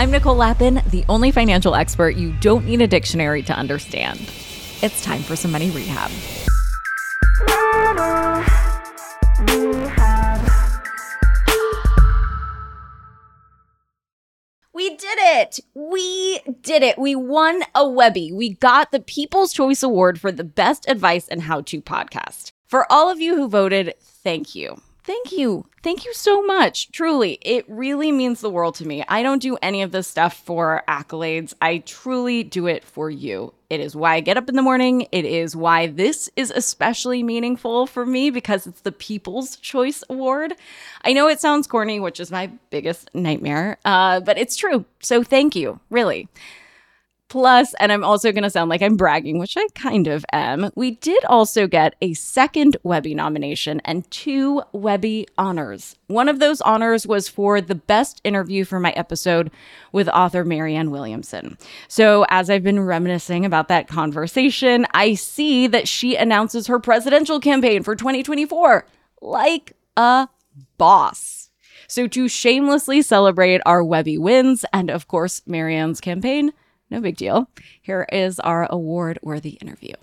I'm Nicole Lapin, the only financial expert you don't need a dictionary to understand. It's time for some money rehab. We did it! We did it! We won a Webby. We got the People's Choice Award for the best advice and how to podcast. For all of you who voted, thank you. Thank you. Thank you so much. Truly, it really means the world to me. I don't do any of this stuff for accolades. I truly do it for you. It is why I get up in the morning. It is why this is especially meaningful for me because it's the People's Choice Award. I know it sounds corny, which is my biggest nightmare, uh, but it's true. So thank you, really. Plus, and I'm also going to sound like I'm bragging, which I kind of am, we did also get a second Webby nomination and two Webby honors. One of those honors was for the best interview for my episode with author Marianne Williamson. So, as I've been reminiscing about that conversation, I see that she announces her presidential campaign for 2024 like a boss. So, to shamelessly celebrate our Webby wins and, of course, Marianne's campaign, no big deal. Here is our award worthy interview.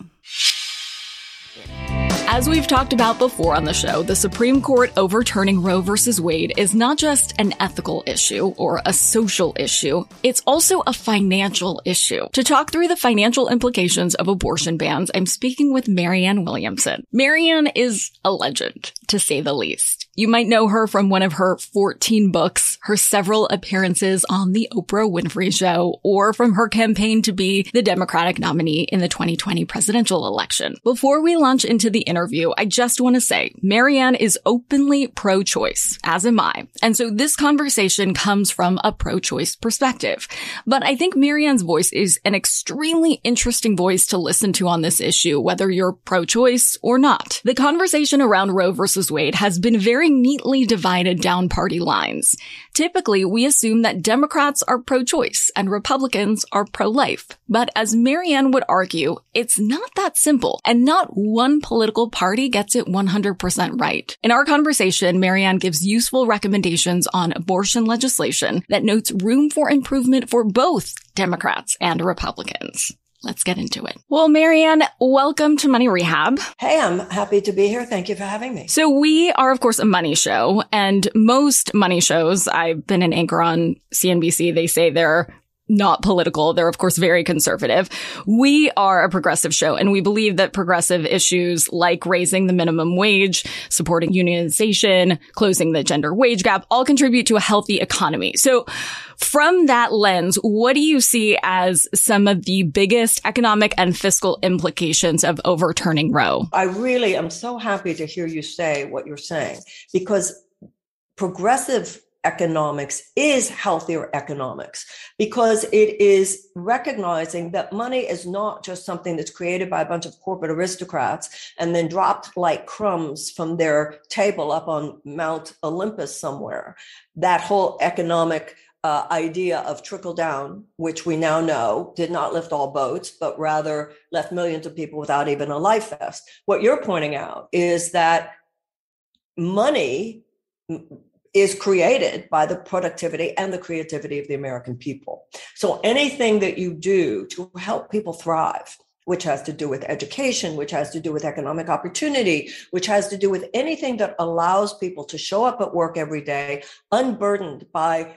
As we've talked about before on the show, the Supreme Court overturning Roe v. Wade is not just an ethical issue or a social issue, it's also a financial issue. To talk through the financial implications of abortion bans, I'm speaking with Marianne Williamson. Marianne is a legend, to say the least. You might know her from one of her 14 books, her several appearances on The Oprah Winfrey Show, or from her campaign to be the Democratic nominee in the 2020 presidential election. Before we launch into the interview, I just want to say Marianne is openly pro-choice, as am I. And so this conversation comes from a pro-choice perspective. But I think Marianne's voice is an extremely interesting voice to listen to on this issue, whether you're pro-choice or not. The conversation around Roe versus Wade has been very neatly divided down party lines. Typically, we assume that Democrats are pro-choice and Republicans are pro-life. But as Marianne would argue, it's not that simple, and not one political party gets it 100% right. In our conversation, Marianne gives useful recommendations on abortion legislation that notes room for improvement for both Democrats and Republicans. Let's get into it. Well, Marianne, welcome to Money Rehab. Hey, I'm happy to be here. Thank you for having me. So we are, of course, a money show and most money shows, I've been an anchor on CNBC. They say they're not political. They're, of course, very conservative. We are a progressive show and we believe that progressive issues like raising the minimum wage, supporting unionization, closing the gender wage gap all contribute to a healthy economy. So from that lens, what do you see as some of the biggest economic and fiscal implications of overturning Roe? I really am so happy to hear you say what you're saying because progressive economics is healthier economics because it is recognizing that money is not just something that's created by a bunch of corporate aristocrats and then dropped like crumbs from their table up on Mount Olympus somewhere. That whole economic uh, idea of trickle down, which we now know did not lift all boats, but rather left millions of people without even a life vest. What you're pointing out is that money is created by the productivity and the creativity of the American people. So anything that you do to help people thrive, which has to do with education, which has to do with economic opportunity, which has to do with anything that allows people to show up at work every day unburdened by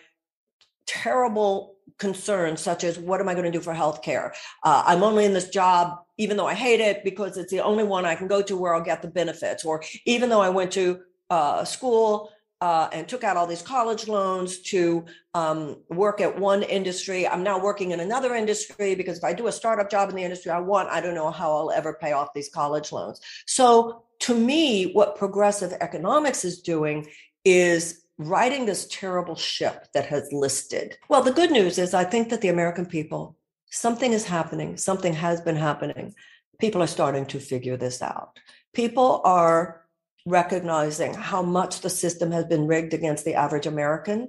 terrible concerns such as what am I going to do for healthcare? Uh, I'm only in this job even though I hate it because it's the only one I can go to where I'll get the benefits, or even though I went to uh, school uh, and took out all these college loans to um, work at one industry. I'm now working in another industry because if I do a startup job in the industry I want, I don't know how I'll ever pay off these college loans. So, to me, what progressive economics is doing is righting this terrible ship that has listed. Well, the good news is I think that the American people, something is happening, something has been happening. People are starting to figure this out. People are recognizing how much the system has been rigged against the average American.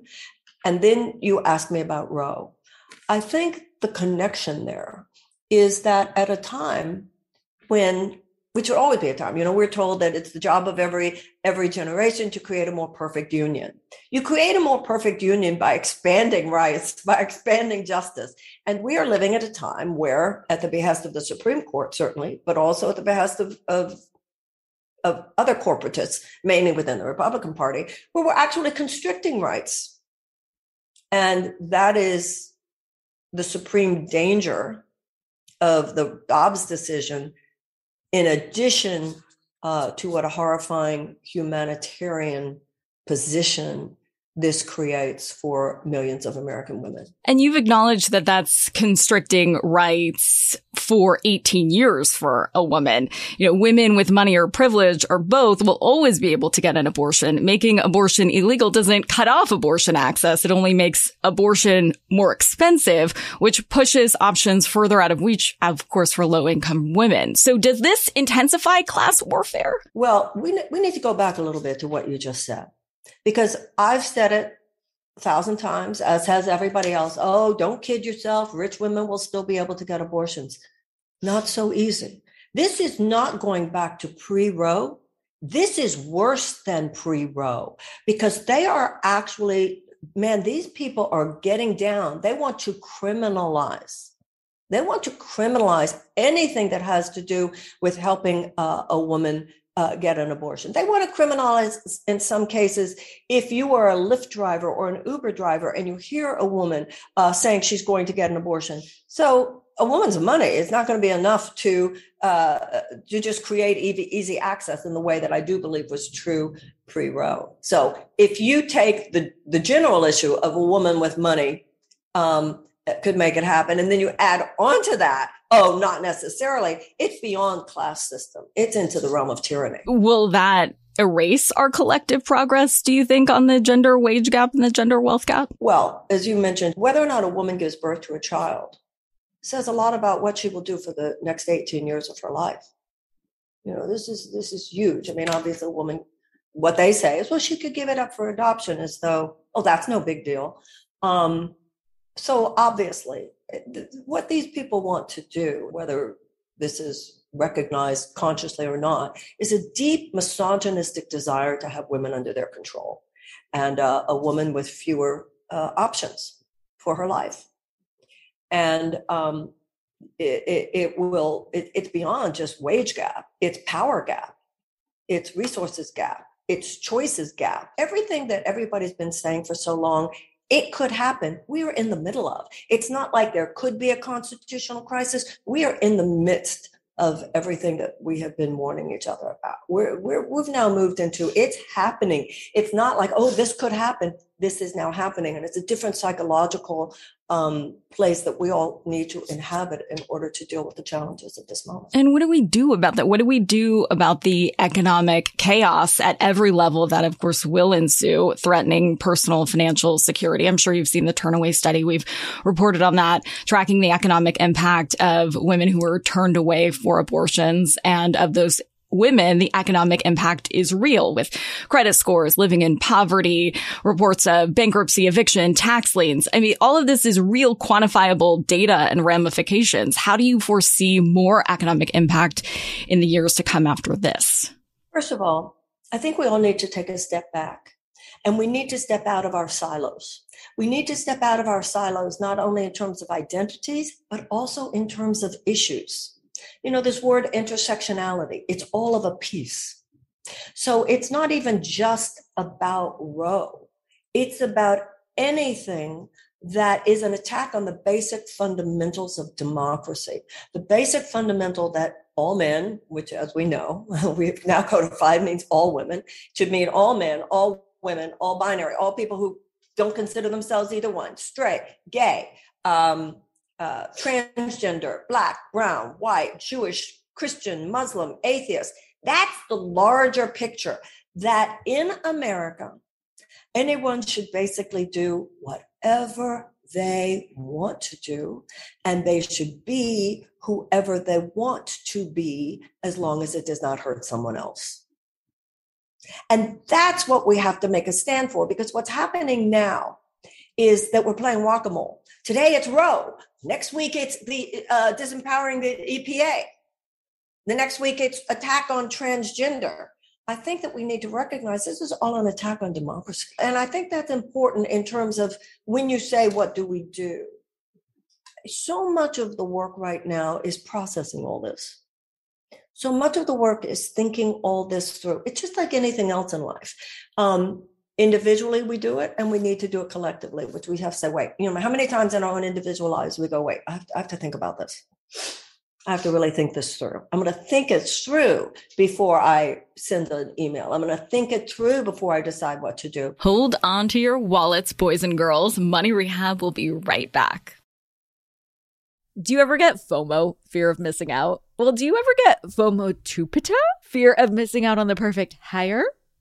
And then you ask me about Roe. I think the connection there is that at a time when which would always be a time. You know, we're told that it's the job of every every generation to create a more perfect union. You create a more perfect union by expanding rights, by expanding justice. And we are living at a time where, at the behest of the Supreme Court, certainly, but also at the behest of, of of other corporatists, mainly within the Republican Party, where we're actually constricting rights. And that is the supreme danger of the Dobbs decision in addition uh, to what a horrifying humanitarian position this creates for millions of American women. And you've acknowledged that that's constricting rights for 18 years for a woman. You know, women with money or privilege or both will always be able to get an abortion. Making abortion illegal doesn't cut off abortion access. It only makes abortion more expensive, which pushes options further out of reach, of course, for low income women. So does this intensify class warfare? Well, we, we need to go back a little bit to what you just said because I've said it thousand times, as has everybody else. Oh, don't kid yourself. Rich women will still be able to get abortions. Not so easy. This is not going back to pre Roe. This is worse than pre Roe because they are actually, man, these people are getting down. They want to criminalize. They want to criminalize anything that has to do with helping uh, a woman uh, get an abortion. They want to criminalize, in some cases, if you are a Lyft driver or an Uber driver and you hear a woman uh, saying she's going to get an abortion. So a woman's money is not going to be enough to uh, to just create easy, access in the way that I do believe was true pre Roe. So if you take the the general issue of a woman with money um, could make it happen, and then you add on to that Oh, not necessarily. It's beyond class system. It's into the realm of tyranny. Will that erase our collective progress, do you think, on the gender wage gap and the gender wealth gap? Well, as you mentioned, whether or not a woman gives birth to a child says a lot about what she will do for the next 18 years of her life. You know, this is this is huge. I mean, obviously a woman what they say is, well, she could give it up for adoption as though, oh, that's no big deal. Um, so obviously what these people want to do, whether this is recognized consciously or not, is a deep misogynistic desire to have women under their control and uh, a woman with fewer uh, options for her life. And um, it, it, it, will, it, it's beyond just wage gap, it's power gap, it's resources gap, it's choices gap. Everything that everybody's been saying for so long it could happen. We are in the middle of. It's not like there could be a constitutional crisis. We are in the midst of everything that we have been warning each other about. We're, we're, we've now moved into it's happening. It's not like, oh, this could happen. This is now happening. And it's a different psychological um, place that we all need to inhabit in order to deal with the challenges at this moment. And what do we do about that? What do we do about the economic chaos at every level that, of course, will ensue, threatening personal financial security? I'm sure you've seen the turnaway study. We've reported on that, tracking the economic impact of women who are turned away for abortions and of those women, the economic impact is real with credit scores, living in poverty, reports of bankruptcy, eviction, tax liens. I mean, all of this is real quantifiable data and ramifications. How do you foresee more economic impact in the years to come after this? First of all, I think we all need to take a step back and we need to step out of our silos. We need to step out of our silos, not only in terms of identities, but also in terms of issues. You know, this word intersectionality, it's all of a piece. So it's not even just about Roe, it's about anything that is an attack on the basic fundamentals of democracy. The basic fundamental that all men, which as we know, we've now codified means all women, should mean all men, all women, all binary, all people who don't consider themselves either one, straight, gay, um, uh, transgender, black, brown, white, Jewish, Christian, Muslim, atheist. That's the larger picture that in America, Anyone should basically do whatever they want to do, and they should be whoever they want to be as long as it does not hurt someone else. And that's what we have to make a stand for because what's happening now is that we're playing whack a mole. Today it's Roe. Next week it's the uh, disempowering the EPA. The next week it's attack on transgender. I think that we need to recognize this is all an attack on democracy. And I think that's important in terms of when you say, what do we do? So much of the work right now is processing all this. So much of the work is thinking all this through. It's just like anything else in life. Um, individually, we do it, and we need to do it collectively, which we have to say, wait, you know, how many times in our own individual lives we go, wait, I have to, I have to think about this. I have to really think this through. I'm going to think it through before I send an email. I'm going to think it through before I decide what to do. Hold on to your wallets, boys and girls. Money Rehab will be right back. Do you ever get FOMO, fear of missing out? Well, do you ever get FOMO-tupita, fear of missing out on the perfect hire?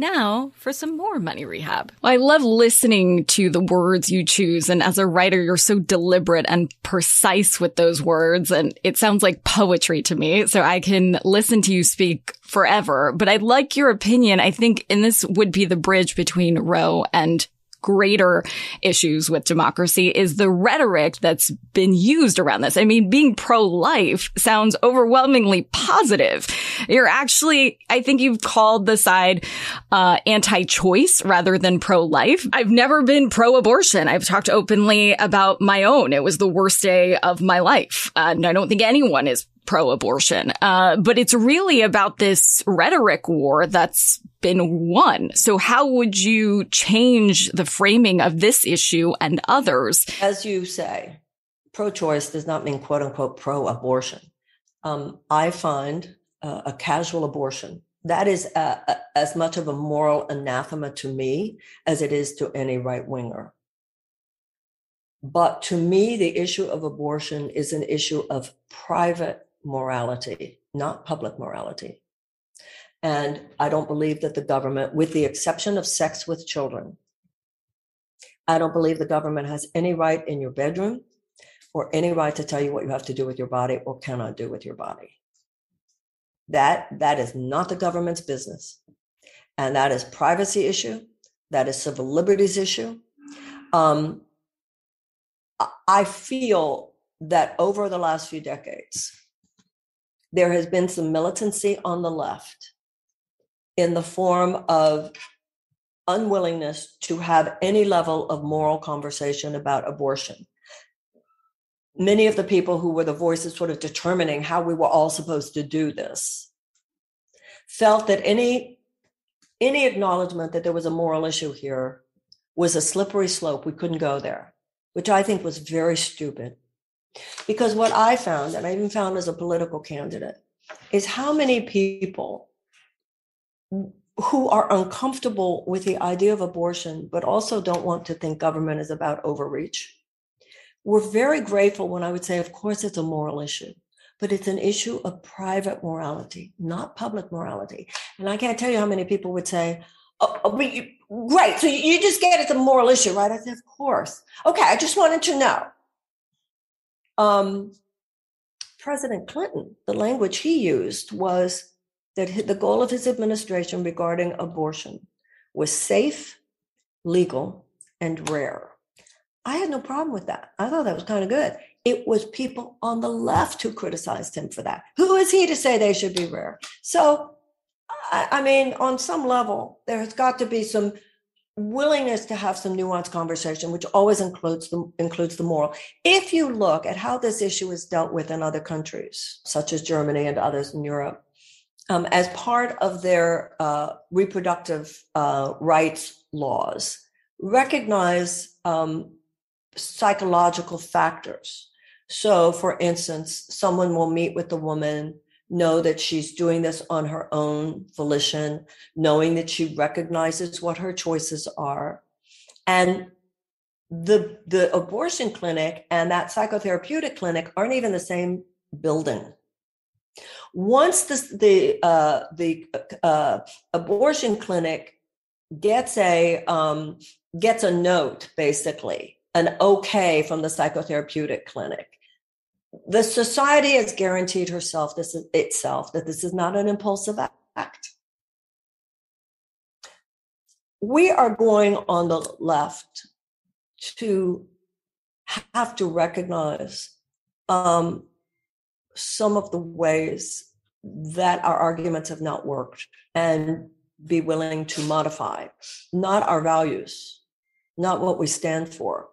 Now for some more money rehab. I love listening to the words you choose. And as a writer, you're so deliberate and precise with those words. And it sounds like poetry to me. So I can listen to you speak forever. But I'd like your opinion. I think, and this would be the bridge between Roe and greater issues with democracy is the rhetoric that's been used around this. I mean, being pro-life sounds overwhelmingly positive. You're actually, I think you've called the side, uh, anti-choice rather than pro-life. I've never been pro-abortion. I've talked openly about my own. It was the worst day of my life. Uh, and I don't think anyone is pro-abortion. Uh, but it's really about this rhetoric war that's been won. So how would you change the framing of this issue and others? As you say, pro-choice does not mean quote unquote pro-abortion. Um, I find uh, a casual abortion that is uh, as much of a moral anathema to me as it is to any right winger. But to me, the issue of abortion is an issue of private morality, not public morality. And I don't believe that the government, with the exception of sex with children, I don't believe the government has any right in your bedroom or any right to tell you what you have to do with your body or cannot do with your body. That that is not the government's business. And that is privacy issue. That is civil liberties issue. Um, I feel that over the last few decades, there has been some militancy on the left in the form of unwillingness to have any level of moral conversation about abortion. Many of the people who were the voices sort of determining how we were all supposed to do this felt that any any acknowledgement that there was a moral issue here was a slippery slope. We couldn't go there, which I think was very stupid. Because what I found, and I even found as a political candidate, is how many people who are uncomfortable with the idea of abortion, but also don't want to think government is about overreach, were very grateful when I would say, of course, it's a moral issue, but it's an issue of private morality, not public morality. And I can't tell you how many people would say, oh, oh you, great, so you just get it's a moral issue, right? I said, of course. Okay, I just wanted to know. Um, President Clinton, the language he used was that the goal of his administration regarding abortion was safe, legal, and rare. I had no problem with that. I thought that was kind of good. It was people on the left who criticized him for that. Who is he to say they should be rare? So, I, I mean, on some level, there's got to be some willingness to have some nuanced conversation, which always includes the, includes the moral. If you look at how this issue is dealt with in other countries, such as Germany and others in Europe, um, as part of their uh, reproductive uh, rights laws, recognize um, psychological factors. So, for instance, someone will meet with the woman know that she's doing this on her own volition, knowing that she recognizes what her choices are. And the, the abortion clinic and that psychotherapeutic clinic aren't even the same building. Once the, the, uh, the uh, abortion clinic gets a, um, gets a note, basically, an okay from the psychotherapeutic clinic, the society has guaranteed herself this is, itself that this is not an impulsive act. We are going on the left to have to recognize um, some of the ways that our arguments have not worked and be willing to modify not our values, not what we stand for,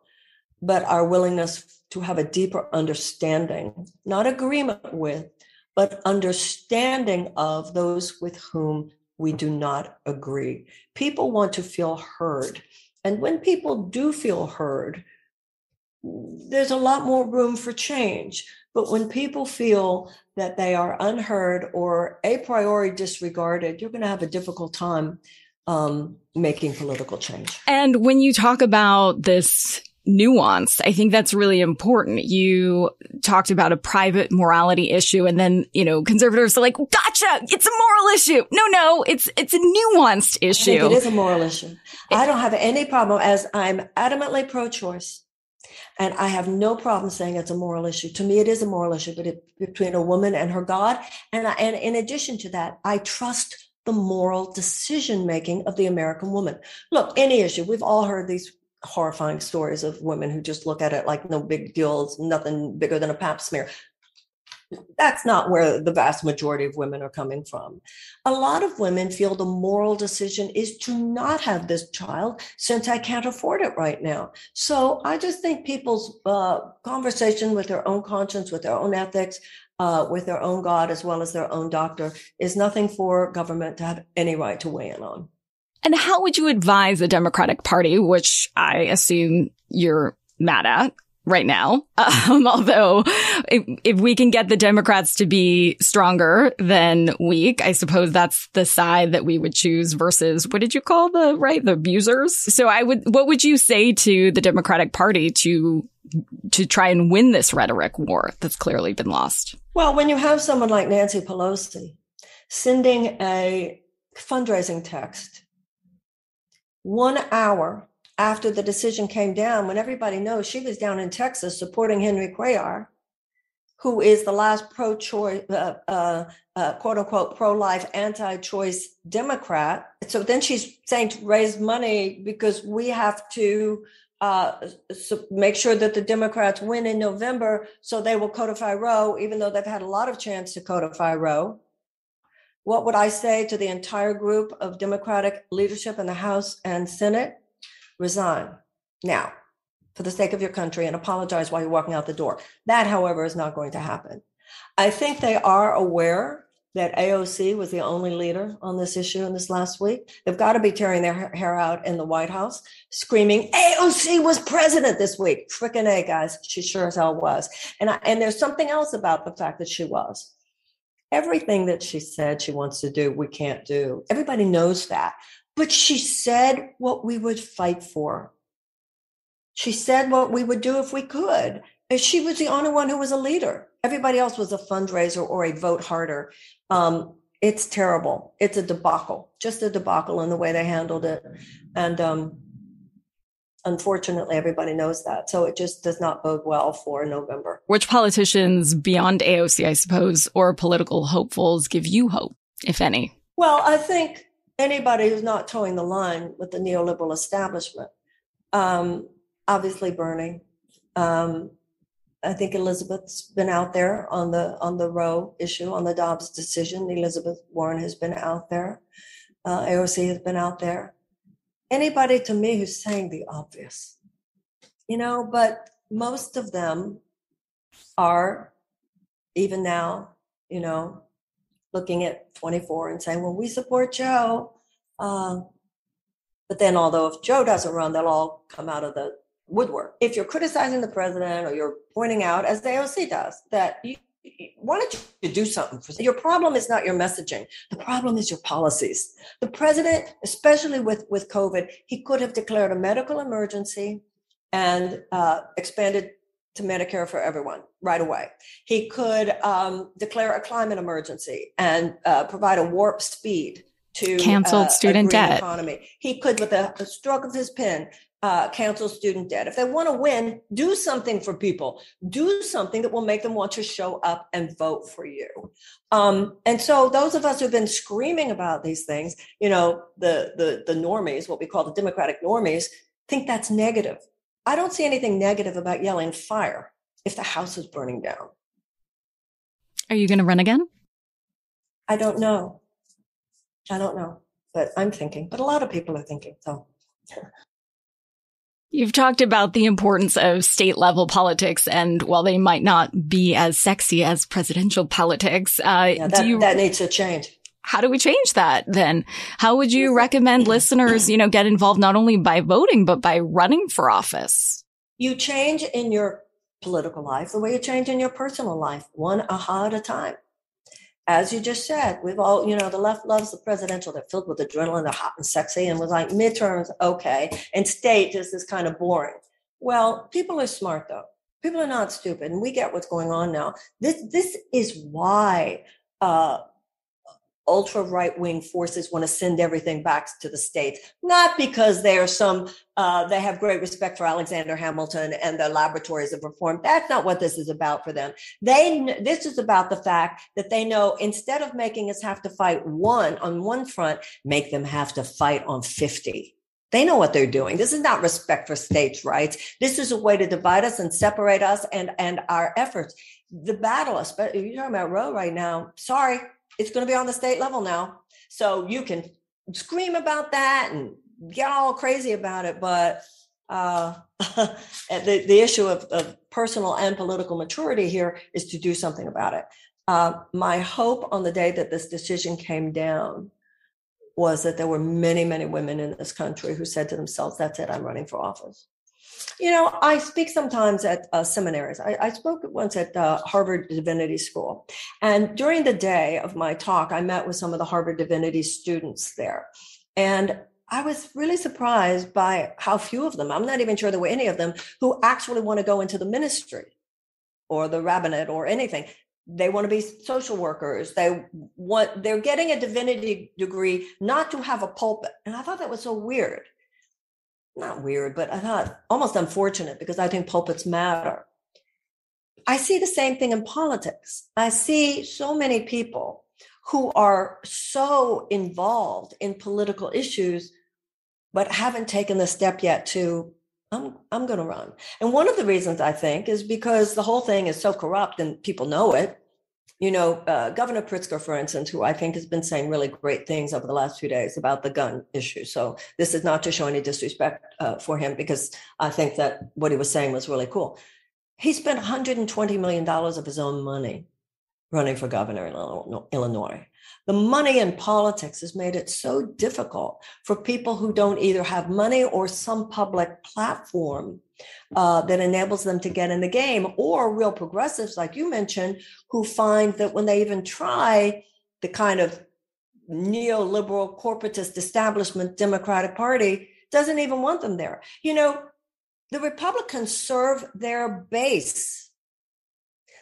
but our willingness to have a deeper understanding, not agreement with, but understanding of those with whom we do not agree. People want to feel heard. And when people do feel heard, there's a lot more room for change. But when people feel that they are unheard or a priori disregarded, you're going to have a difficult time um, making political change. And when you talk about this nuanced. I think that's really important. You talked about a private morality issue and then, you know, conservatives are like, gotcha. It's a moral issue. No, no, it's, it's a nuanced issue. it is a moral issue. I don't have any problem as I'm adamantly pro-choice. And I have no problem saying it's a moral issue. To me, it is a moral issue, but it, between a woman and her God. And, I, and in addition to that, I trust the moral decision making of the American woman. Look, any issue, we've all heard these horrifying stories of women who just look at it like no big deal, it's nothing bigger than a pap smear. That's not where the vast majority of women are coming from. A lot of women feel the moral decision is to not have this child since I can't afford it right now. So I just think people's uh, conversation with their own conscience, with their own ethics, uh, with their own God, as well as their own doctor, is nothing for government to have any right to weigh in on. And how would you advise the Democratic Party, which I assume you're mad at right now? Um, although if, if, we can get the Democrats to be stronger than weak, I suppose that's the side that we would choose versus what did you call the right? The abusers. So I would, what would you say to the Democratic Party to to try and win this rhetoric war that's clearly been lost? Well, when you have someone like Nancy Pelosi sending a fundraising text one hour after the decision came down, when everybody knows she was down in Texas supporting Henry Cuellar, who is the last pro choice, uh, uh, uh, quote unquote, pro life, anti choice Democrat. So then she's saying to raise money because we have to uh, so make sure that the Democrats win in November so they will codify Roe, even though they've had a lot of chance to codify Roe. What would I say to the entire group of Democratic leadership in the House and Senate? Resign now for the sake of your country and apologize while you're walking out the door. That, however, is not going to happen. I think they are aware that AOC was the only leader on this issue in this last week. They've got to be tearing their hair out in the White House, screaming, AOC was president this week. Frickin' A, guys. She sure as hell was. And, I, and there's something else about the fact that she was. Everything that she said she wants to do, we can't do. Everybody knows that. But she said what we would fight for. She said what we would do if we could. And she was the only one who was a leader. Everybody else was a fundraiser or a vote harder. Um, it's terrible. It's a debacle, just a debacle in the way they handled it. And um, unfortunately, everybody knows that. So it just does not bode well for November. Which politicians beyond AOC, I suppose, or political hopefuls give you hope, if any? Well, I think anybody who's not toeing the line with the neoliberal establishment. Um, obviously, Bernie. Um, I think Elizabeth's been out there on the on the Roe issue, on the Dobbs decision. Elizabeth Warren has been out there. Uh, AOC has been out there. Anybody to me who's saying the obvious, you know, but most of them are even now, you know, looking at 24 and saying, well, we support Joe. Uh, but then, although if Joe doesn't run, they'll all come out of the woodwork. If you're criticizing the president or you're pointing out, as the AOC does, that you, why don't you do something for your problem is not your messaging. The problem is your policies. The president especially with with covid he could have declared a medical emergency and uh, expanded to medicare for everyone right away. He could um, declare a climate emergency and uh, provide a warp speed to canceled uh, student debt. economy. He could with a, a stroke of his pen uh, cancel student debt. If they want to win, do something for people. Do something that will make them want to show up and vote for you. Um, and so, those of us who've been screaming about these things, you know, the the the normies, what we call the Democratic normies, think that's negative. I don't see anything negative about yelling fire if the house is burning down. Are you going to run again? I don't know. I don't know, but I'm thinking. But a lot of people are thinking. So. You've talked about the importance of state level politics, and while they might not be as sexy as presidential politics, uh, yeah, that, you, that needs to change. How do we change that then? How would you recommend listeners, you know, get involved not only by voting, but by running for office? You change in your political life the way you change in your personal life, one aha at a time as you just said, we've all, you know, the left loves the presidential. They're filled with adrenaline, they're hot and sexy, and was like midterms, okay, and state just is kind of boring. Well, people are smart though. People are not stupid, and we get what's going on now. This this is why uh, ultra right wing forces want to send everything back to the states, not because they are some, uh, they have great respect for Alexander Hamilton and the laboratories of reform. That's not what this is about for them. They, this is about the fact that they know instead of making us have to fight one on one front, make them have to fight on 50. They know what they're doing. This is not respect for states' rights. This is a way to divide us and separate us and, and our efforts. The battle, especially you're talking about Roe right now. Sorry, it's going to be on the state level now. So you can scream about that and get all crazy about it, but uh, the, the issue of, of, personal and political maturity here is to do something about it. Uh, my hope on the day that this decision came down was that there were many, many women in this country who said to themselves, That's it, I'm running for office. You know, I speak sometimes at uh, seminaries. I, I, spoke once at uh, Harvard Divinity School. And during the day of my talk, I met with some of the Harvard Divinity students there. And I was really surprised by how few of them, I'm not even sure there were any of them, who actually want to go into the ministry or the rabbinate or anything. They want to be social workers. They want, they're getting a divinity degree not to have a pulpit. And I thought that was so weird not weird, but I thought almost unfortunate because I think pulpits matter. I see the same thing in politics. I see so many people who are so involved in political issues, but haven't taken the step yet to, I'm, I'm going to run. And one of the reasons I think is because the whole thing is so corrupt and people know it you know, uh, Governor Pritzker, for instance, who I think has been saying really great things over the last few days about the gun issue. So this is not to show any disrespect uh, for him because I think that what he was saying was really cool. He spent $120 million of his own money running for governor in Illinois. The money in politics has made it so difficult for people who don't either have money or some public platform uh, that enables them to get in the game, or real progressives, like you mentioned, who find that when they even try the kind of neoliberal corporatist establishment Democratic Party doesn't even want them there. You know, the Republicans serve their base.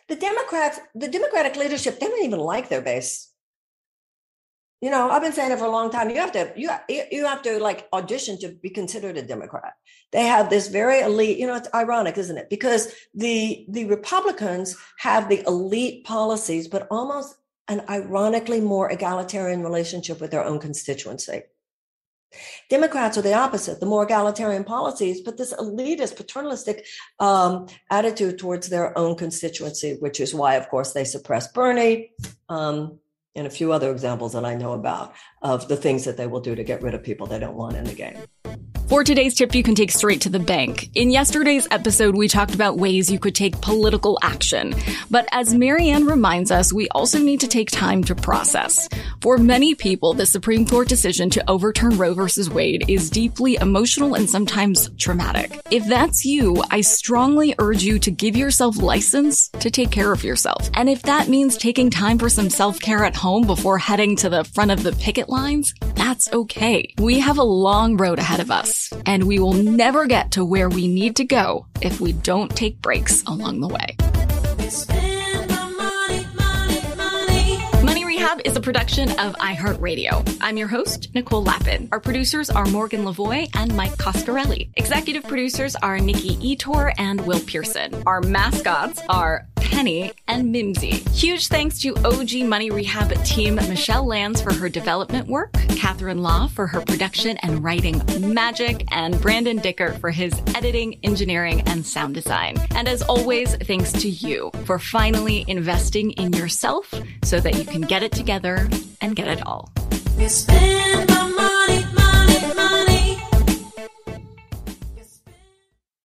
The Democrats, the Democratic leadership, they don't even like their base. You know, I've been saying it for a long time. You have to, you you have to like audition to be considered a Democrat. They have this very elite. You know, it's ironic, isn't it? Because the the Republicans have the elite policies, but almost an ironically more egalitarian relationship with their own constituency. Democrats are the opposite, the more egalitarian policies, but this elitist, paternalistic um, attitude towards their own constituency, which is why, of course, they suppress Bernie um, and a few other examples that I know about of the things that they will do to get rid of people they don't want in the game. For today's tip, you can take straight to the bank. In yesterday's episode, we talked about ways you could take political action. But as Marianne reminds us, we also need to take time to process. For many people, the Supreme Court decision to overturn Roe v. Wade is deeply emotional and sometimes traumatic. If that's you, I strongly urge you to give yourself license to take care of yourself. And if that means taking time for some self-care at home before heading to the front of the picket lines, that's okay. We have a long road ahead of us and we will never get to where we need to go if we don't take breaks along the way. Is a production of iHeartRadio. I'm your host, Nicole Lapin. Our producers are Morgan Lavoie and Mike Coscarelli. Executive producers are Nikki Ettore and Will Pearson. Our mascots are Penny and Mimsy. Huge thanks to OG Money Rehab team Michelle Lands for her development work, Catherine Law for her production and writing magic, and Brandon Dicker for his editing, engineering, and sound design. And as always, thanks to you for finally investing in yourself so that you can get it together and get it all.